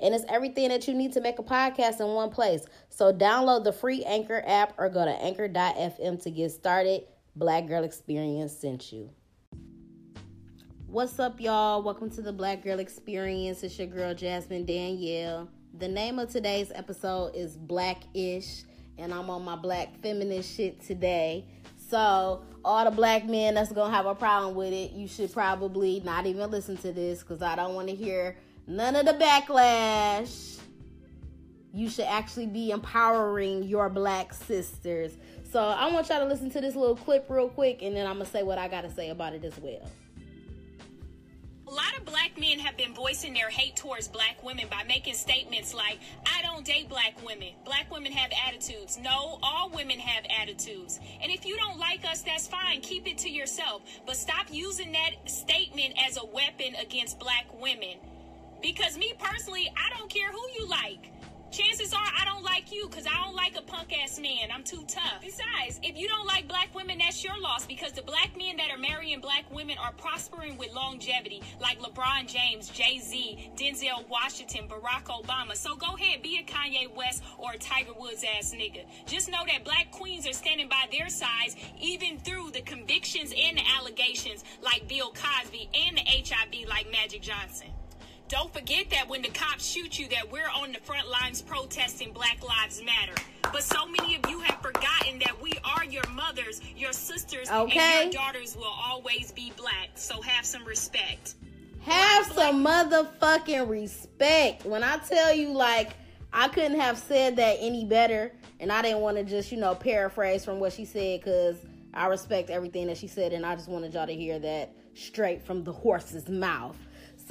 And it's everything that you need to make a podcast in one place. So download the free Anchor app or go to anchor.fm to get started. Black Girl Experience sent you. What's up, y'all? Welcome to the Black Girl Experience. It's your girl, Jasmine Danielle. The name of today's episode is Blackish, and I'm on my black feminist shit today. So, all the black men that's gonna have a problem with it, you should probably not even listen to this because I don't want to hear none of the backlash. You should actually be empowering your black sisters. So I want y'all to listen to this little clip real quick, and then I'm gonna say what I gotta say about it as well. A lot of black men have been voicing their hate towards black women by making statements like, I don't date black women. Black women have attitudes. No, all women have attitudes. And if you don't like us, that's fine. Keep it to yourself. But stop using that statement as a weapon against black women. Because me personally, I don't care who you like. Chances are I don't like you because I don't like a punk ass man. I'm too tough. Besides, if you don't like black women, that's your loss because the black men that are marrying black women are prospering with longevity, like LeBron James, Jay Z, Denzel Washington, Barack Obama. So go ahead, be a Kanye West or a Tiger Woods ass nigga. Just know that black queens are standing by their sides, even through the convictions and the allegations, like Bill Cosby, and the HIV, like Magic Johnson. Don't forget that when the cops shoot you, that we're on the front lines protesting Black Lives Matter. But so many of you have forgotten that we are your mothers, your sisters, Okay. and your daughters will always be black. So have some respect. Have some motherfucking respect. When I tell you, like, I couldn't have said that any better, and I didn't want to just, you know, paraphrase from what she said because I respect everything that she said, and I just wanted y'all to hear that straight from the horse's mouth.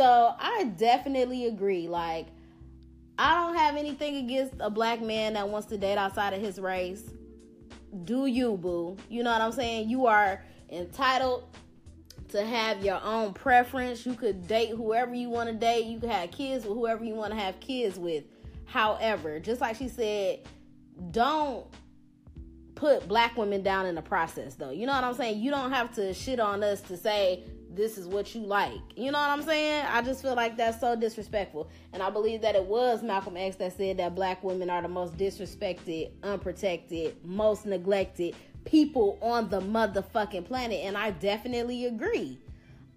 So I definitely agree. Like, I don't have anything against a black man that wants to date outside of his race. Do you, boo? You know what I'm saying? You are entitled to have your own preference. You could date whoever you want to date. You could have kids with whoever you want to have kids with. However, just like she said, don't put black women down in the process though. You know what I'm saying? You don't have to shit on us to say this is what you like. You know what I'm saying? I just feel like that's so disrespectful. And I believe that it was Malcolm X that said that black women are the most disrespected, unprotected, most neglected people on the motherfucking planet. And I definitely agree.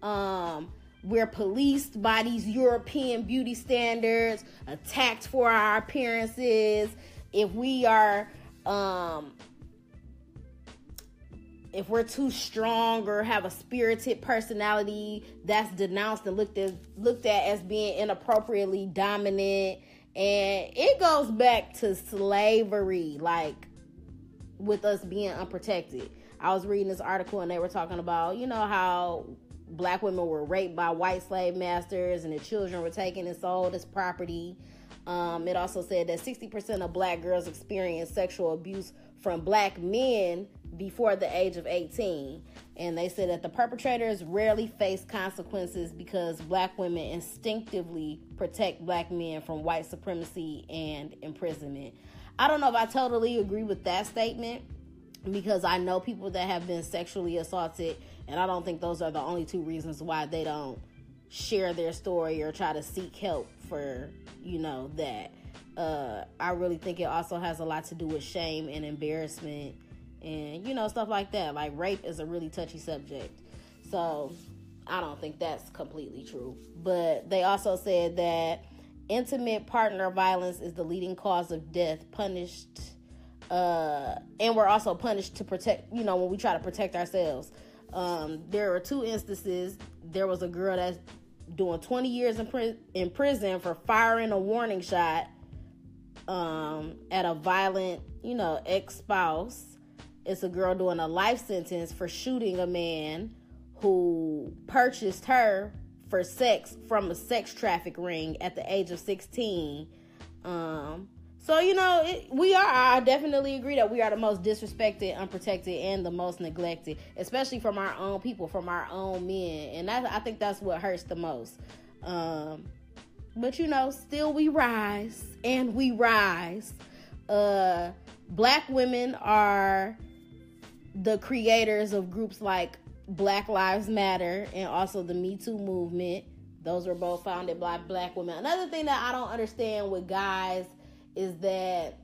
Um, we're policed by these European beauty standards, attacked for our appearances. If we are um if we're too strong or have a spirited personality, that's denounced and looked at looked at as being inappropriately dominant. And it goes back to slavery, like with us being unprotected. I was reading this article and they were talking about, you know, how black women were raped by white slave masters and the children were taken and sold as property. Um, it also said that 60% of black girls experience sexual abuse from black men before the age of 18. And they said that the perpetrators rarely face consequences because black women instinctively protect black men from white supremacy and imprisonment. I don't know if I totally agree with that statement because I know people that have been sexually assaulted, and I don't think those are the only two reasons why they don't share their story or try to seek help for, you know, that. Uh, I really think it also has a lot to do with shame and embarrassment and, you know, stuff like that. Like, rape is a really touchy subject. So, I don't think that's completely true. But they also said that intimate partner violence is the leading cause of death, punished uh, and we're also punished to protect, you know, when we try to protect ourselves. Um, there are two instances. There was a girl that's doing 20 years in, pri- in prison for firing a warning shot um, at a violent, you know, ex spouse. It's a girl doing a life sentence for shooting a man who purchased her for sex from a sex traffic ring at the age of 16. Um, So you know, it, we are. I definitely agree that we are the most disrespected, unprotected, and the most neglected, especially from our own people, from our own men, and that I think that's what hurts the most. Um, but you know, still we rise and we rise. Uh, black women are the creators of groups like Black Lives Matter and also the Me Too movement. Those were both founded by black women. Another thing that I don't understand with guys is that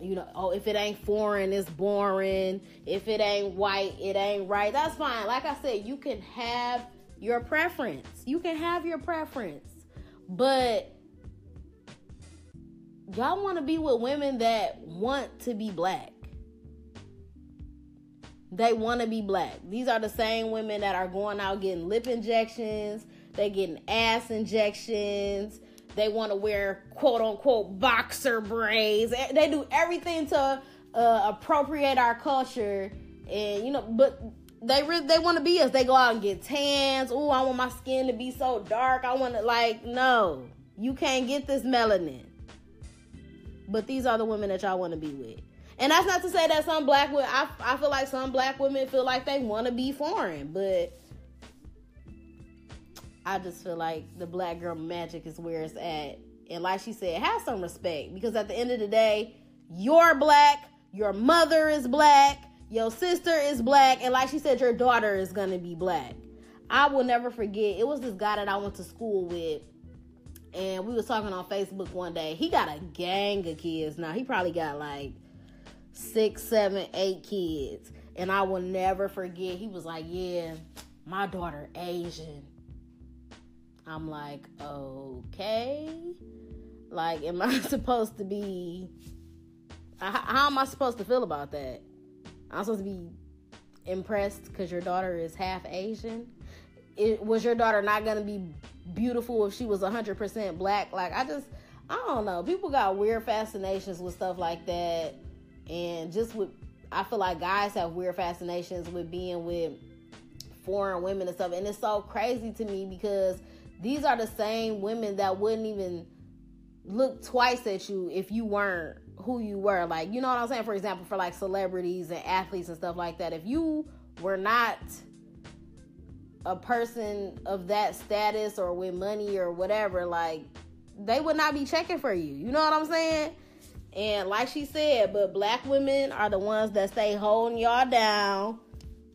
you know, oh, if it ain't foreign, it's boring. If it ain't white, it ain't right. That's fine. Like I said, you can have your preference. You can have your preference. But y'all want to be with women that want to be black. They want to be black. These are the same women that are going out getting lip injections, they getting ass injections, they want to wear quote unquote boxer braids. They do everything to uh, appropriate our culture, and you know, but they they want to be us. They go out and get tans. Oh, I want my skin to be so dark. I want to like no, you can't get this melanin. But these are the women that y'all want to be with. And that's not to say that some black women. I I feel like some black women feel like they want to be foreign, but I just feel like the black girl magic is where it's at. And like she said, have some respect because at the end of the day, you're black, your mother is black, your sister is black, and like she said, your daughter is gonna be black. I will never forget. It was this guy that I went to school with, and we was talking on Facebook one day. He got a gang of kids now. He probably got like six, seven, eight kids, and I will never forget. He was like, "Yeah, my daughter Asian." I'm like, okay. Like, am I supposed to be. How am I supposed to feel about that? I'm supposed to be impressed because your daughter is half Asian? It, was your daughter not going to be beautiful if she was 100% black? Like, I just, I don't know. People got weird fascinations with stuff like that. And just with, I feel like guys have weird fascinations with being with foreign women and stuff. And it's so crazy to me because these are the same women that wouldn't even look twice at you if you weren't who you were. Like, you know what I'm saying? For example, for like celebrities and athletes and stuff like that. If you were not a person of that status or with money or whatever, like they would not be checking for you. You know what I'm saying? And like she said, but black women are the ones that stay holding y'all down,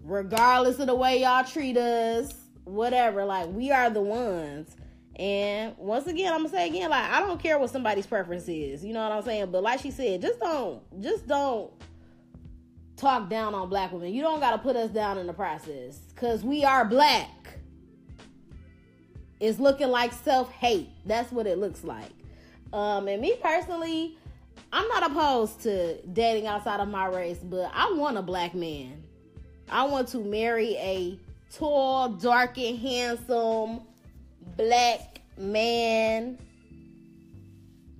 regardless of the way y'all treat us whatever. Like we are the ones. And once again, I'm gonna say again, like I don't care what somebody's preference is. You know what I'm saying? But like she said, just don't, just don't talk down on black women. You don't gotta put us down in the process, cause we are black. It's looking like self hate. That's what it looks like. Um, and me personally, I'm not opposed to dating outside of my race, but I want a black man. I want to marry a tall, dark, and handsome black man.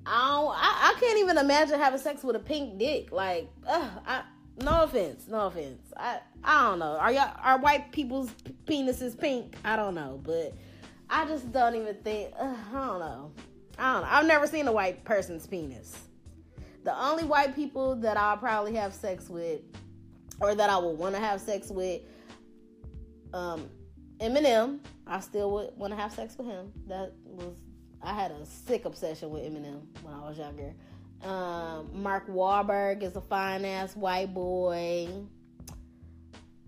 I don't. I, I can't even imagine having sex with a pink dick. Like, ugh, I, no offense, no offense. I I don't know. Are y'all are white people's penises pink? I don't know, but I just don't even think. I don't know. I don't know. I've never seen a white person's penis. The only white people that I'll probably have sex with, or that I would want to have sex with, um, Eminem, I still would want to have sex with him. That was I had a sick obsession with Eminem when I was younger. Um, Mark Wahlberg is a fine ass white boy.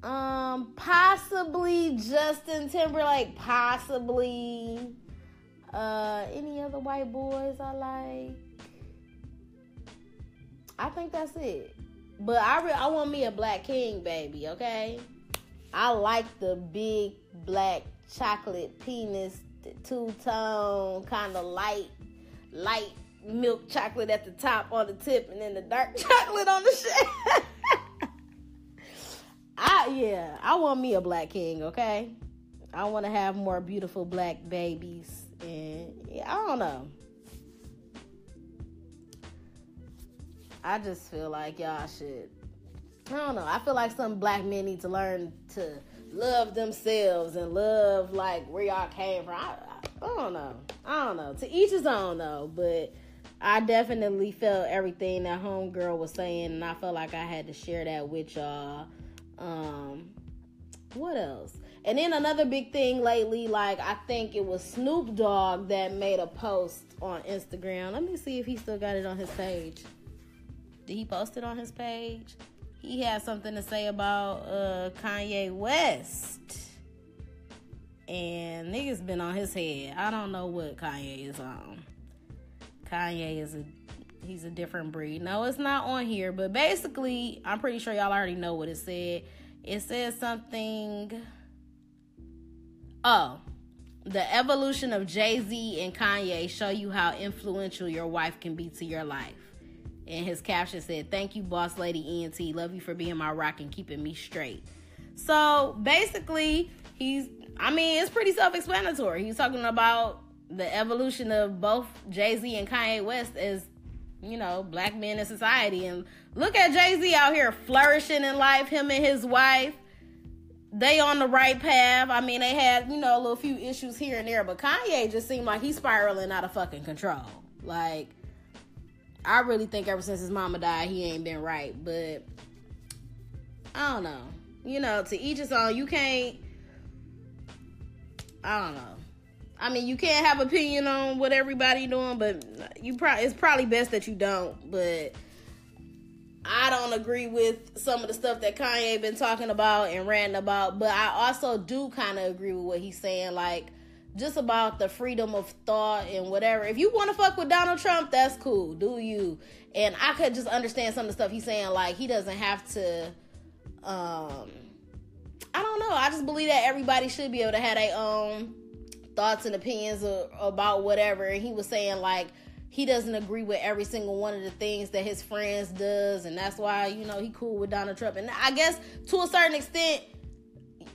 Um, possibly Justin Timberlake, possibly. Uh, any other white boys I like? I think that's it. But I re- I want me a black king, baby. Okay. I like the big black chocolate penis, two tone, kind of light, light milk chocolate at the top on the tip, and then the dark chocolate on the shell. I yeah, I want me a black king. Okay, I want to have more beautiful black babies, and yeah, I don't know. I just feel like y'all should I don't know. I feel like some black men need to learn to love themselves and love like where y'all came from. I, I, I don't know. I don't know. To each his own though, but I definitely felt everything that homegirl was saying, and I felt like I had to share that with y'all. Um, what else? And then another big thing lately, like I think it was Snoop Dogg that made a post on Instagram. Let me see if he still got it on his page. Did he post it on his page? He had something to say about uh, Kanye West. And niggas been on his head. I don't know what Kanye is on. Kanye is a he's a different breed. No, it's not on here, but basically, I'm pretty sure y'all already know what it said. It says something Oh, the evolution of Jay Z and Kanye show you how influential your wife can be to your life. And his caption said, Thank you, boss lady ENT. Love you for being my rock and keeping me straight. So basically, he's, I mean, it's pretty self explanatory. He's talking about the evolution of both Jay Z and Kanye West as, you know, black men in society. And look at Jay Z out here flourishing in life, him and his wife they on the right path. I mean, they had, you know, a little few issues here and there, but Kanye just seemed like he's spiraling out of fucking control. Like, I really think ever since his mama died, he ain't been right. But I don't know. You know, to each his own. You can't. I don't know. I mean, you can't have opinion on what everybody doing, but you probably it's probably best that you don't. But I don't agree with some of the stuff that Kanye been talking about and ranting about, but I also do kind of agree with what he's saying, like just about the freedom of thought and whatever. If you want to fuck with Donald Trump, that's cool, do you? And I could just understand some of the stuff he's saying, like he doesn't have to. Um, I don't know. I just believe that everybody should be able to have their own thoughts and opinions about whatever. And he was saying like he doesn't agree with every single one of the things that his friends does and that's why you know he cool with donald trump and i guess to a certain extent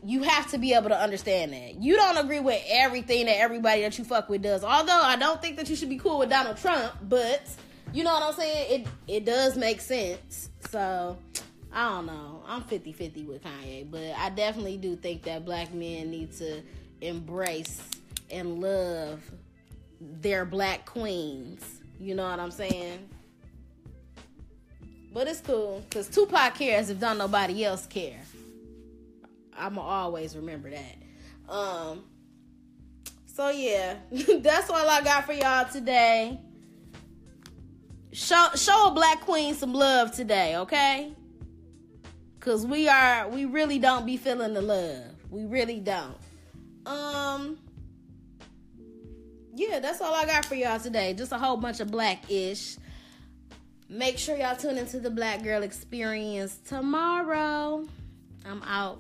you have to be able to understand that you don't agree with everything that everybody that you fuck with does although i don't think that you should be cool with donald trump but you know what i'm saying it it does make sense so i don't know i'm 50-50 with kanye but i definitely do think that black men need to embrace and love their black queens. You know what I'm saying? But it's cool because Tupac cares if don't nobody else care. I'ma always remember that. Um. So yeah, that's all I got for y'all today. Show show a black queen some love today, okay? Cause we are we really don't be feeling the love. We really don't. Um yeah, that's all I got for y'all today. Just a whole bunch of black ish. Make sure y'all tune into the Black Girl Experience tomorrow. I'm out.